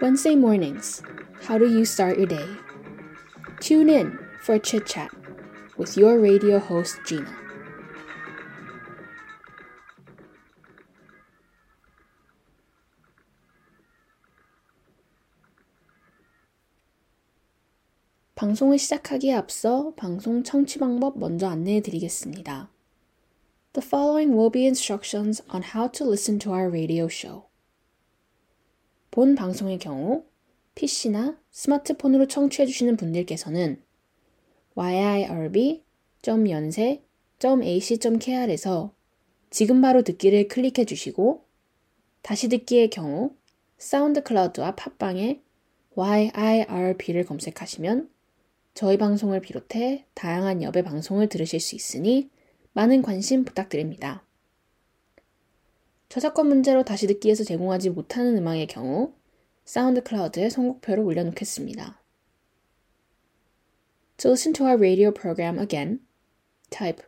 Wednesday mornings. How do you start your day? Tune in for chit chat with your radio host, Gina. 방송을 시작하기에 앞서 방송 청취 방법 먼저 안내해 드리겠습니다. The following will be instructions on how to listen to our radio show. 본 방송의 경우 PC나 스마트폰으로 청취해 주시는 분들께서는 yirb.연세.ac.kr에서 지금 바로 듣기를 클릭해 주시고 다시 듣기의 경우 사운드 클라우드와 팟빵에 YIRB를 검색하시면 저희 방송을 비롯해 다양한 여배 방송을 들으실 수 있으니 많은 관심 부탁드립니다. 저작권 문제로 다시 듣기에서 제공하지 못하는 음악의 경우 사운드 클라우드에 선곡표를 올려놓겠습니다. To listen to our radio program again, type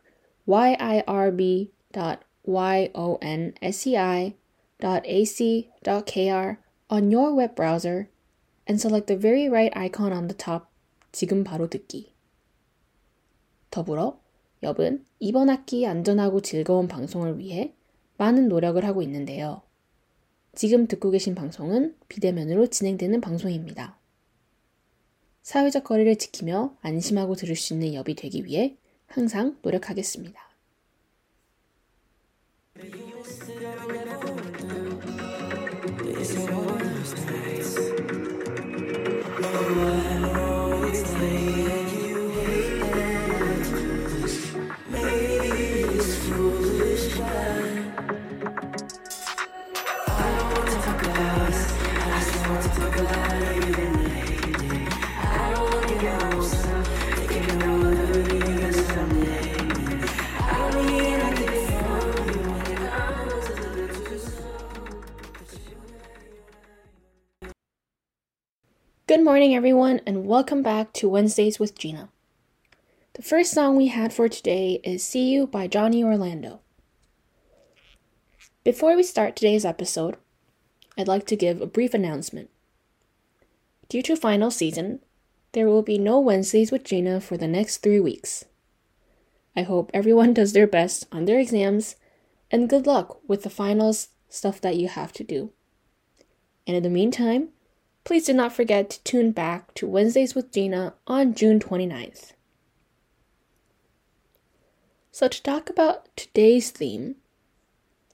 yirb.yonsei.ac.kr on your web browser and select the very right icon on the top 지금 바로 듣기. 더불어 엽은 이번 학기 안전하고 즐거운 방송을 위해 많은 노력을 하고 있는데요. 지금 듣고 계신 방송은 비대면으로 진행되는 방송입니다. 사회적 거리를 지키며 안심하고 들을 수 있는 엽이 되기 위해 항상 노력하겠습니다. Good morning, everyone, and welcome back to Wednesdays with Gina. The first song we had for today is See You by Johnny Orlando. Before we start today's episode, I'd like to give a brief announcement. Due to final season, there will be no Wednesdays with Gina for the next three weeks. I hope everyone does their best on their exams, and good luck with the finals stuff that you have to do. And in the meantime, Please do not forget to tune back to Wednesdays with Gina on June 29th. So, to talk about today's theme,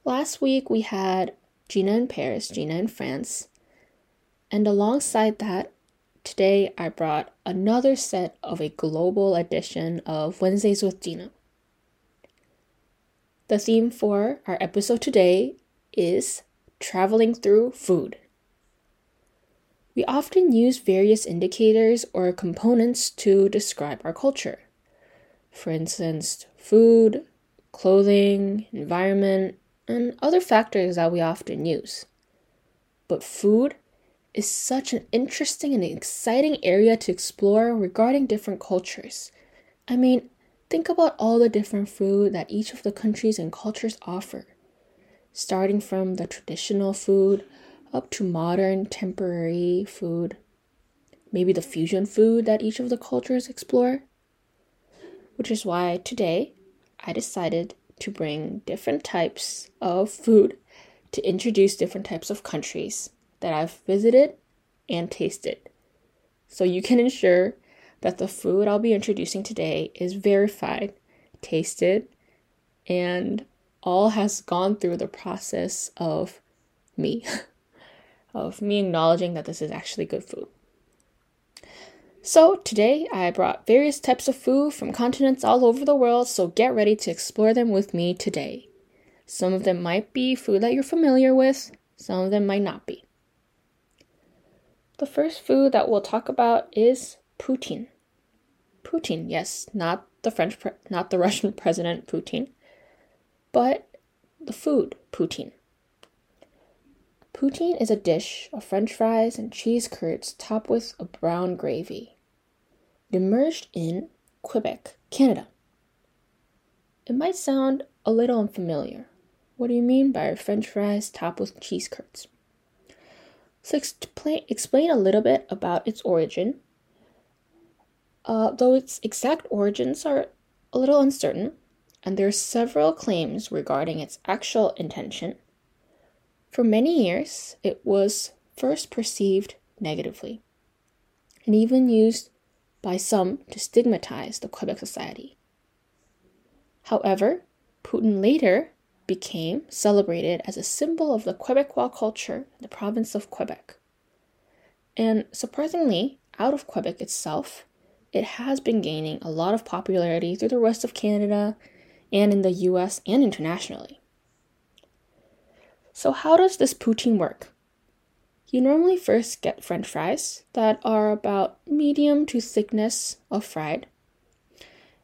last week we had Gina in Paris, Gina in France, and alongside that, today I brought another set of a global edition of Wednesdays with Gina. The theme for our episode today is traveling through food. We often use various indicators or components to describe our culture. For instance, food, clothing, environment, and other factors that we often use. But food is such an interesting and exciting area to explore regarding different cultures. I mean, think about all the different food that each of the countries and cultures offer. Starting from the traditional food up to modern temporary food, maybe the fusion food that each of the cultures explore. Which is why today I decided to bring different types of food to introduce different types of countries that I've visited and tasted. So you can ensure that the food I'll be introducing today is verified, tasted, and all has gone through the process of me. of me acknowledging that this is actually good food. So, today I brought various types of food from continents all over the world, so get ready to explore them with me today. Some of them might be food that you're familiar with, some of them might not be. The first food that we'll talk about is poutine. Poutine, yes, not the French, pre- not the Russian president Putin, but the food poutine. Poutine is a dish of french fries and cheese curds topped with a brown gravy. Immersed in Quebec, Canada. It might sound a little unfamiliar. What do you mean by french fries topped with cheese curds? So, explain, explain a little bit about its origin. Uh, though its exact origins are a little uncertain, and there are several claims regarding its actual intention, for many years it was first perceived negatively and even used by some to stigmatize the Quebec society. However, poutine later became celebrated as a symbol of the Quebecois culture in the province of Quebec. And surprisingly, out of Quebec itself, it has been gaining a lot of popularity through the rest of Canada and in the US and internationally. So, how does this poutine work? You normally first get french fries that are about medium to thickness of fried,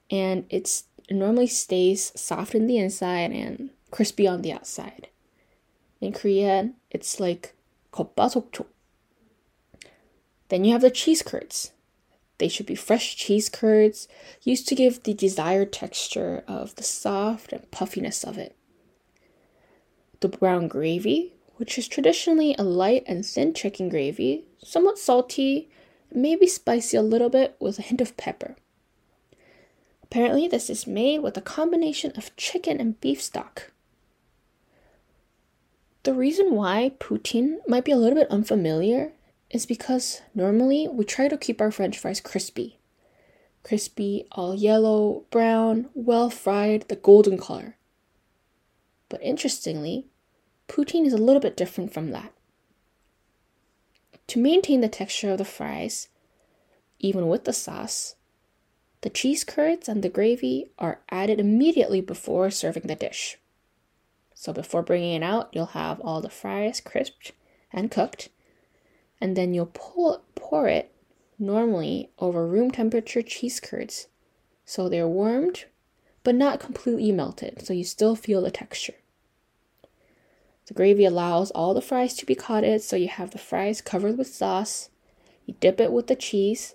and it's, it normally stays soft in the inside and crispy on the outside. In Korean, it's like koppa. Then you have the cheese curds. They should be fresh cheese curds, used to give the desired texture of the soft and puffiness of it. The brown gravy, which is traditionally a light and thin chicken gravy, somewhat salty, maybe spicy a little bit with a hint of pepper. Apparently, this is made with a combination of chicken and beef stock. The reason why poutine might be a little bit unfamiliar is because normally we try to keep our french fries crispy. Crispy, all yellow, brown, well fried, the golden color. But interestingly, poutine is a little bit different from that. To maintain the texture of the fries, even with the sauce, the cheese curds and the gravy are added immediately before serving the dish. So before bringing it out, you'll have all the fries crisped and cooked, and then you'll pull, pour it normally over room temperature cheese curds. So they're warmed, but not completely melted, so you still feel the texture. The gravy allows all the fries to be coated, so you have the fries covered with sauce. You dip it with the cheese,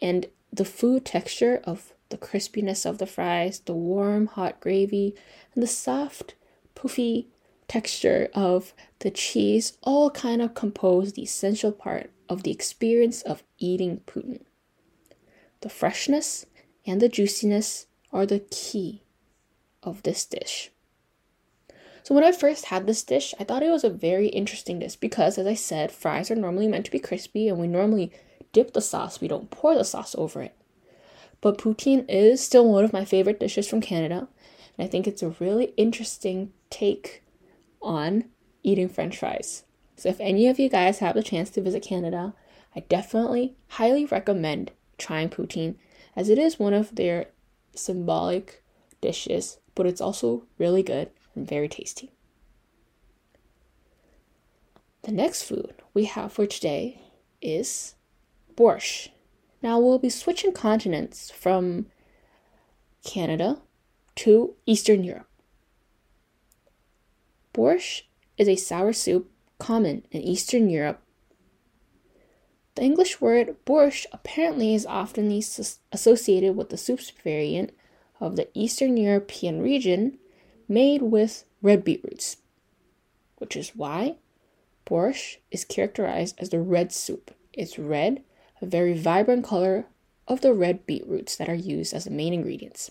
and the food texture of the crispiness of the fries, the warm hot gravy, and the soft, poofy texture of the cheese all kind of compose the essential part of the experience of eating poutine. The freshness and the juiciness are the key of this dish. So when I first had this dish, I thought it was a very interesting dish because as I said, fries are normally meant to be crispy and we normally dip the sauce, we don't pour the sauce over it. But poutine is still one of my favorite dishes from Canada, and I think it's a really interesting take on eating french fries. So if any of you guys have the chance to visit Canada, I definitely highly recommend trying poutine as it is one of their symbolic dishes, but it's also really good very tasty. The next food we have for today is borscht. Now we'll be switching continents from Canada to Eastern Europe. Borscht is a sour soup common in Eastern Europe. The English word borscht apparently is often associated with the soup's variant of the Eastern European region made with red beetroots, which is why borscht is characterized as the red soup. It's red a very vibrant color of the red beetroots that are used as the main ingredients.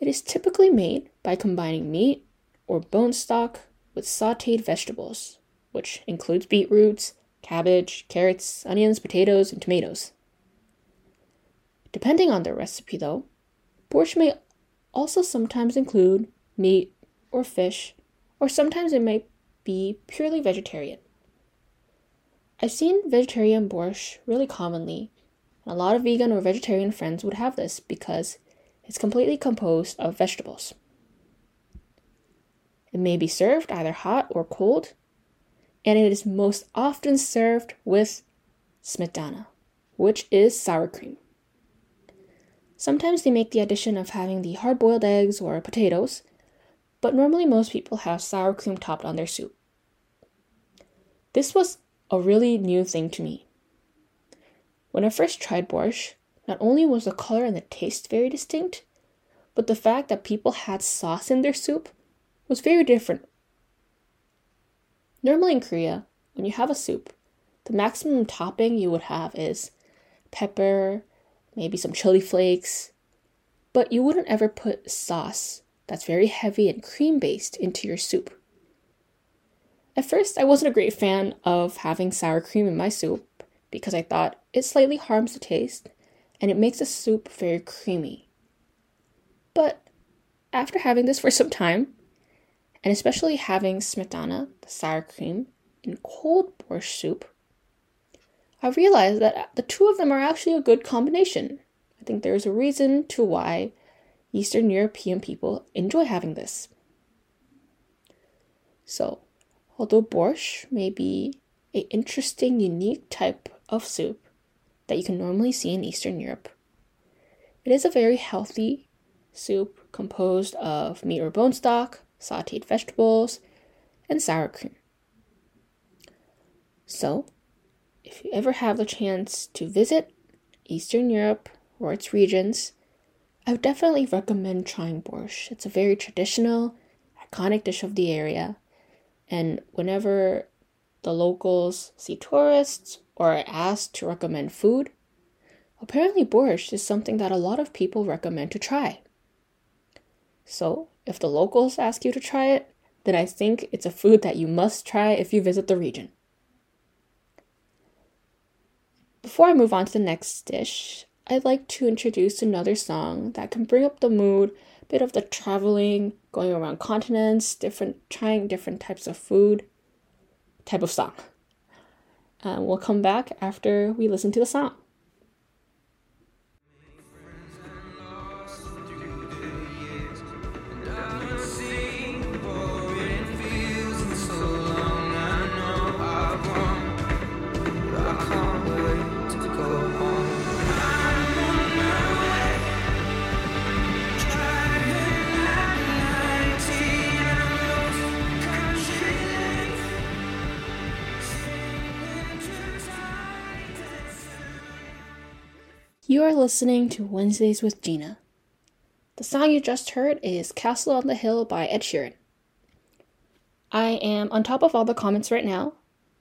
It is typically made by combining meat or bone stock with sauteed vegetables, which includes beetroots, cabbage, carrots, onions, potatoes, and tomatoes. Depending on the recipe, though, borscht may also sometimes include meat or fish, or sometimes it may be purely vegetarian. I've seen vegetarian borscht really commonly, and a lot of vegan or vegetarian friends would have this because it's completely composed of vegetables. It may be served either hot or cold, and it is most often served with smetana, which is sour cream. Sometimes they make the addition of having the hard boiled eggs or potatoes, but normally most people have sour cream topped on their soup. This was a really new thing to me. When I first tried borscht, not only was the color and the taste very distinct, but the fact that people had sauce in their soup was very different. Normally in Korea, when you have a soup, the maximum topping you would have is pepper, maybe some chili flakes, but you wouldn't ever put sauce that's very heavy and cream based into your soup. At first, I wasn't a great fan of having sour cream in my soup because I thought it slightly harms the taste and it makes the soup very creamy. But after having this for some time, and especially having smetana, the sour cream, in cold borscht soup, I realized that the two of them are actually a good combination. I think there's a reason to why Eastern European people enjoy having this. So, although borscht may be an interesting, unique type of soup that you can normally see in Eastern Europe, it is a very healthy soup composed of meat or bone stock, sauteed vegetables, and sour cream. So, if you ever have the chance to visit Eastern Europe or its regions, I would definitely recommend trying borscht. It's a very traditional, iconic dish of the area, and whenever the locals see tourists or are asked to recommend food, apparently borscht is something that a lot of people recommend to try. So, if the locals ask you to try it, then I think it's a food that you must try if you visit the region. Before I move on to the next dish, I'd like to introduce another song that can bring up the mood, a bit of the traveling, going around continents, different trying different types of food type of song. And we'll come back after we listen to the song. You are listening to Wednesdays with Gina. The song you just heard is Castle on the Hill by Ed Sheeran. I am on top of all the comments right now,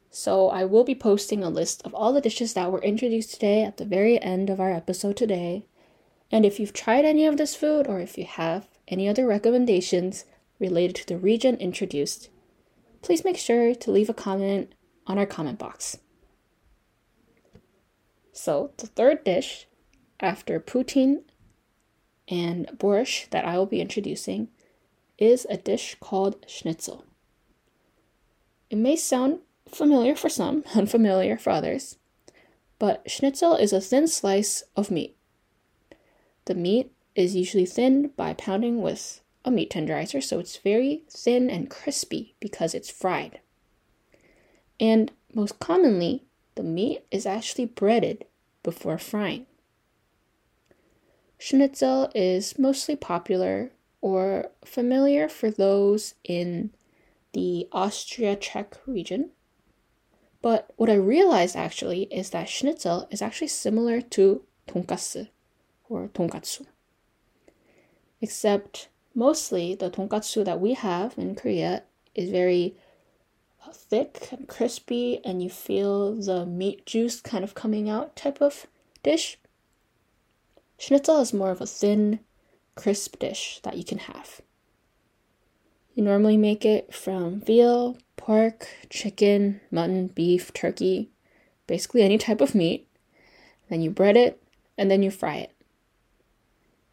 so I will be posting a list of all the dishes that were introduced today at the very end of our episode today. And if you've tried any of this food or if you have any other recommendations related to the region introduced, please make sure to leave a comment on our comment box. So, the third dish after poutine and borscht that I will be introducing is a dish called schnitzel. It may sound familiar for some, unfamiliar for others, but schnitzel is a thin slice of meat. The meat is usually thinned by pounding with a meat tenderizer, so it's very thin and crispy because it's fried. And most commonly, the meat is actually breaded before frying. Schnitzel is mostly popular or familiar for those in the Austria Czech region. But what I realized actually is that schnitzel is actually similar to tonkatsu or tonkatsu. Except mostly the tonkatsu that we have in Korea is very thick and crispy, and you feel the meat juice kind of coming out type of dish. Schnitzel is more of a thin, crisp dish that you can have. You normally make it from veal, pork, chicken, mutton, beef, turkey, basically any type of meat. Then you bread it and then you fry it.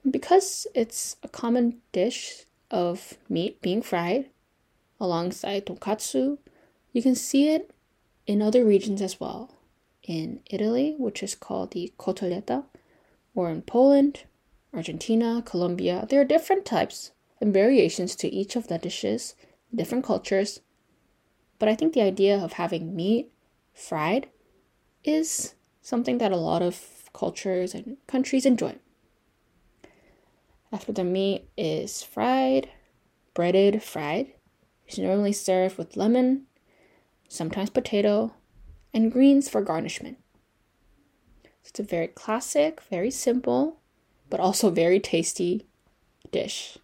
because it's a common dish of meat being fried alongside tonkatsu, you can see it in other regions as well. In Italy, which is called the cotoletta, or in Poland, Argentina, Colombia, there are different types and variations to each of the dishes, different cultures. But I think the idea of having meat fried is something that a lot of cultures and countries enjoy. After the meat is fried, breaded, fried, it's normally served with lemon, sometimes potato, and greens for garnishment. It's a very classic, very simple, but also very tasty dish.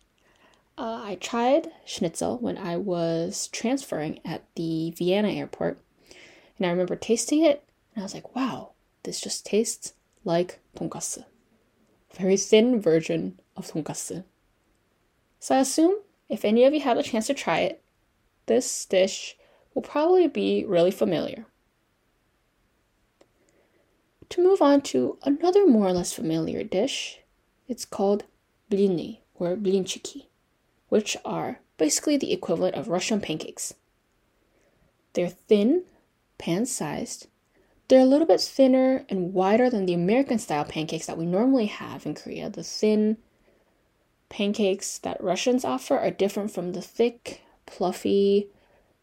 Uh, I tried schnitzel when I was transferring at the Vienna airport, and I remember tasting it, and I was like, wow, this just tastes like tonkatsu. Very thin version of tonkatsu. So I assume if any of you have a chance to try it, this dish will probably be really familiar. To move on to another more or less familiar dish, it's called blini or blinchiki, which are basically the equivalent of Russian pancakes. They're thin, pan sized. They're a little bit thinner and wider than the American style pancakes that we normally have in Korea. The thin pancakes that Russians offer are different from the thick, fluffy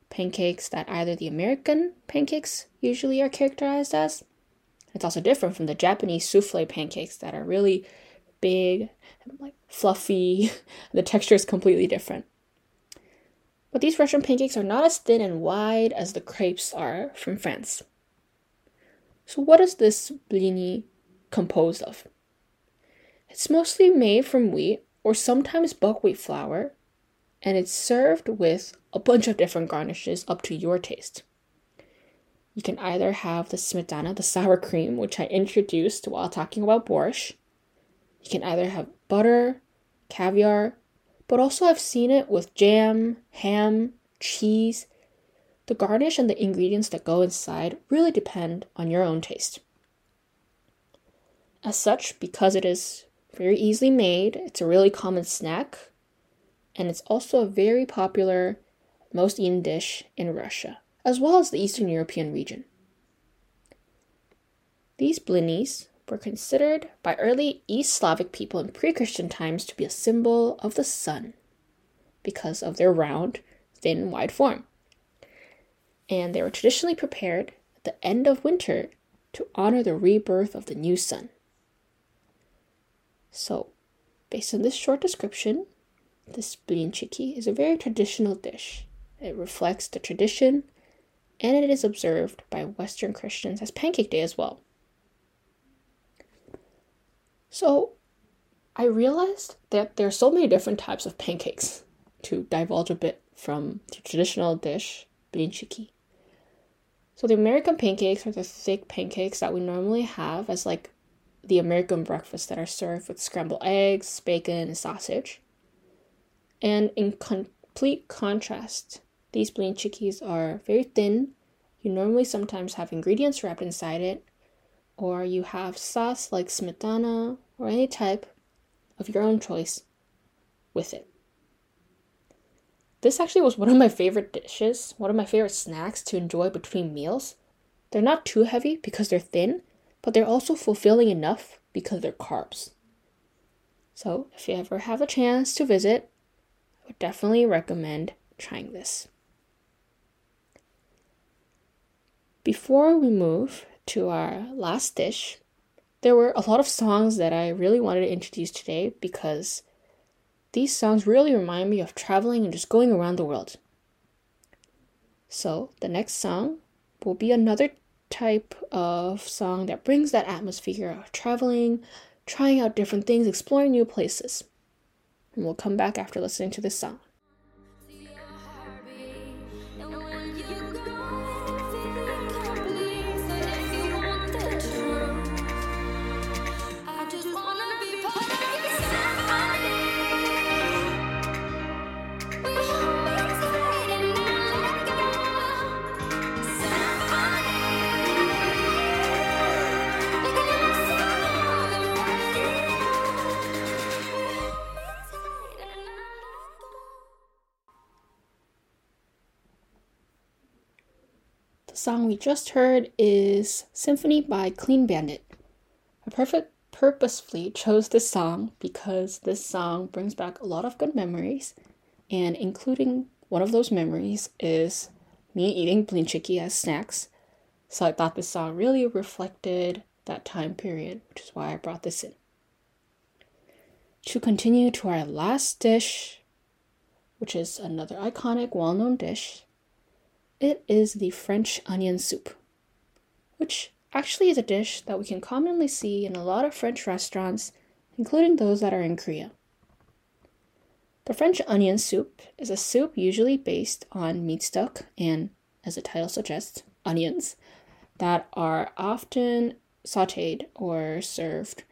pancakes that either the American pancakes usually are characterized as. It's also different from the Japanese souffle pancakes that are really big like fluffy. the texture is completely different. But these Russian pancakes are not as thin and wide as the crepes are from France. So, what is this blini composed of? It's mostly made from wheat or sometimes buckwheat flour, and it's served with a bunch of different garnishes up to your taste. You can either have the smetana, the sour cream, which I introduced while talking about borscht. You can either have butter, caviar, but also I've seen it with jam, ham, cheese. The garnish and the ingredients that go inside really depend on your own taste. As such, because it is very easily made, it's a really common snack, and it's also a very popular, most eaten dish in Russia, as well as the Eastern European region. These blinis were considered by early East Slavic people in pre Christian times to be a symbol of the sun because of their round, thin, wide form. And they were traditionally prepared at the end of winter to honor the rebirth of the new sun. So, based on this short description, this blinchiki is a very traditional dish. It reflects the tradition and it is observed by Western Christians as Pancake Day as well. So I realized that there are so many different types of pancakes to divulge a bit from the traditional dish, blinchiki. So the American pancakes are the thick pancakes that we normally have as like the American breakfast that are served with scrambled eggs, bacon, and sausage. And in complete contrast, these blinchikis are very thin. You normally sometimes have ingredients wrapped inside it, or you have sauce like smetana or any type of your own choice with it. This actually was one of my favorite dishes, one of my favorite snacks to enjoy between meals. They're not too heavy because they're thin, but they're also fulfilling enough because they're carbs. So, if you ever have a chance to visit, I would definitely recommend trying this. Before we move to our last dish, there were a lot of songs that I really wanted to introduce today because these songs really remind me of traveling and just going around the world. So, the next song will be another type of song that brings that atmosphere of traveling, trying out different things, exploring new places. And we'll come back after listening to this song. Song we just heard is Symphony by Clean Bandit. I perfect purposefully chose this song because this song brings back a lot of good memories, and including one of those memories is me eating blinchiki as snacks. So I thought this song really reflected that time period, which is why I brought this in. To continue to our last dish, which is another iconic, well known dish, it is the French onion soup, which actually is a dish that we can commonly see in a lot of French restaurants, including those that are in Korea. The French onion soup is a soup usually based on meat stock and, as the title suggests, onions that are often sauteed or served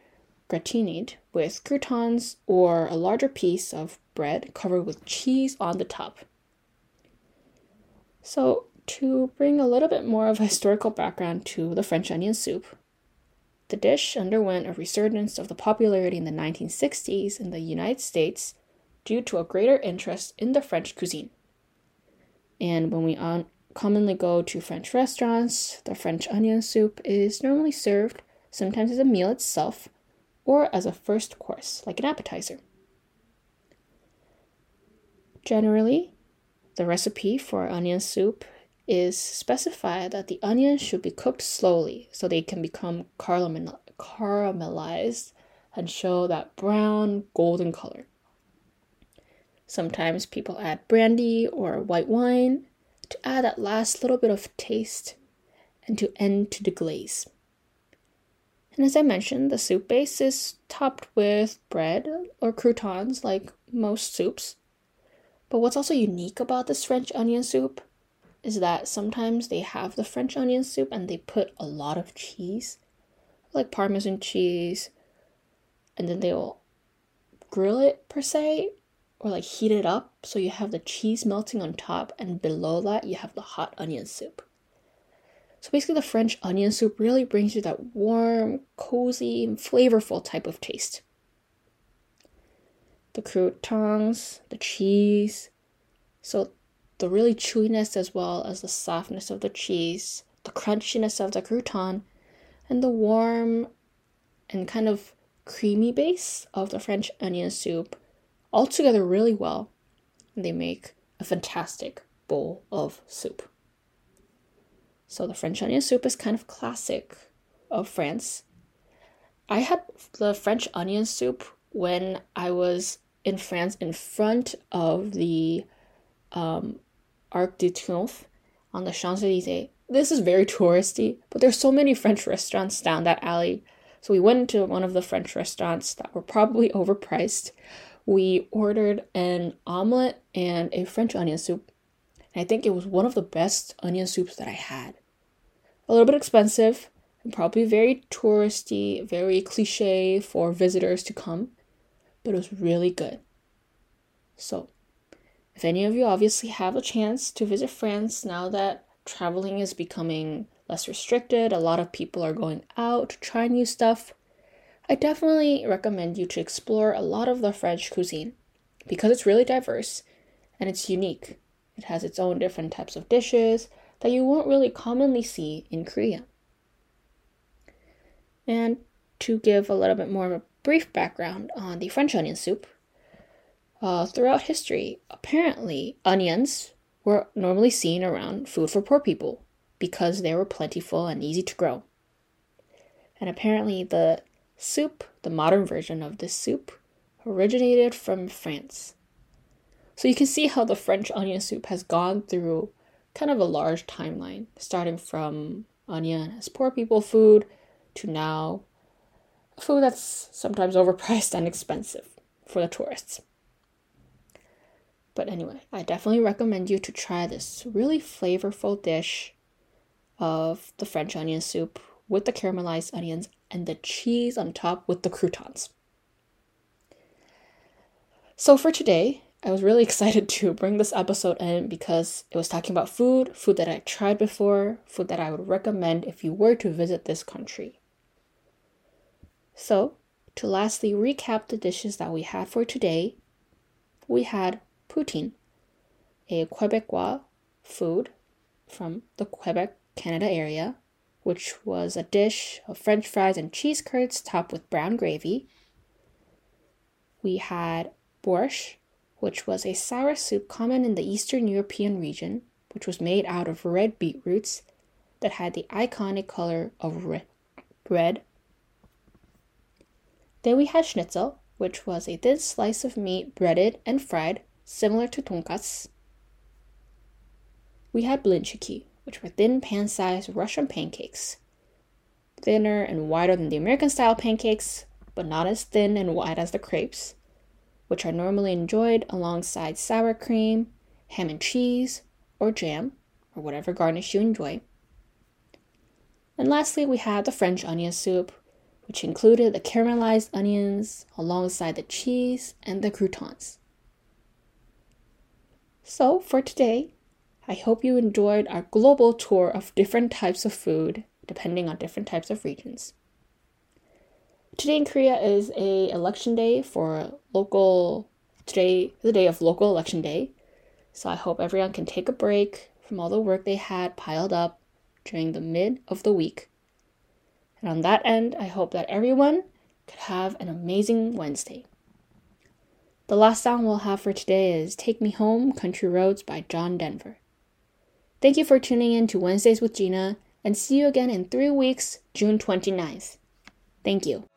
gratined with croutons or a larger piece of bread covered with cheese on the top. So, to bring a little bit more of a historical background to the French onion soup, the dish underwent a resurgence of the popularity in the 1960s in the United States due to a greater interest in the French cuisine. And when we on, commonly go to French restaurants, the French onion soup is normally served sometimes as a meal itself or as a first course, like an appetizer. Generally, the recipe for onion soup is specified that the onions should be cooked slowly so they can become caramelized and show that brown golden color. Sometimes people add brandy or white wine to add that last little bit of taste and to end to the glaze. And as I mentioned, the soup base is topped with bread or croutons like most soups. But what's also unique about this French onion soup is that sometimes they have the French onion soup and they put a lot of cheese, like Parmesan cheese, and then they'll grill it per se or like heat it up so you have the cheese melting on top and below that you have the hot onion soup. So basically the French onion soup really brings you that warm, cozy, and flavorful type of taste. The croutons, the cheese, so the really chewiness as well as the softness of the cheese, the crunchiness of the crouton, and the warm and kind of creamy base of the French onion soup all together really well, and they make a fantastic bowl of soup. So the French onion soup is kind of classic of France. I had the French onion soup when I was in France in front of the um, Arc de Triomphe on the Champs Elysees. This is very touristy, but there's so many French restaurants down that alley. So we went into one of the French restaurants that were probably overpriced, we ordered an omelet and a French onion soup. And I think it was one of the best onion soups that I had. A little bit expensive and probably very touristy, very cliche for visitors to come, but it was really good. So, if any of you obviously have a chance to visit France now that traveling is becoming less restricted, a lot of people are going out to try new stuff, I definitely recommend you to explore a lot of the French cuisine because it's really diverse and it's unique. It has its own different types of dishes that you won't really commonly see in Korea. And to give a little bit more of a brief background on the French onion soup, uh, throughout history, apparently onions were normally seen around food for poor people because they were plentiful and easy to grow. And apparently, the Soup, the modern version of this soup, originated from France. So you can see how the French onion soup has gone through kind of a large timeline, starting from onion as poor people food to now food that's sometimes overpriced and expensive for the tourists. But anyway, I definitely recommend you to try this really flavorful dish of the French onion soup with the caramelized onions and the cheese on top with the croutons. So for today, I was really excited to bring this episode in because it was talking about food, food that I tried before, food that I would recommend if you were to visit this country. So, to lastly recap the dishes that we had for today, we had poutine, a Quebecois food from the Quebec, Canada area which was a dish of french fries and cheese curds topped with brown gravy. We had borscht, which was a sour soup common in the Eastern European region, which was made out of red beetroots that had the iconic color of red. Then we had schnitzel, which was a thin slice of meat breaded and fried, similar to tonkatsu. We had blinchiki, which were thin pan sized Russian pancakes. thinner and wider than the American style pancakes, but not as thin and wide as the crepes, which are normally enjoyed alongside sour cream, ham and cheese, or jam, or whatever garnish you enjoy. And lastly, we had the French onion soup, which included the caramelized onions alongside the cheese and the croutons. So, for today, I hope you enjoyed our global tour of different types of food depending on different types of regions. Today in Korea is a election day for local today the day of local election day. So I hope everyone can take a break from all the work they had piled up during the mid of the week. And on that end, I hope that everyone could have an amazing Wednesday. The last song we'll have for today is Take Me Home Country Roads by John Denver. Thank you for tuning in to Wednesdays with Gina and see you again in three weeks, June 29th. Thank you.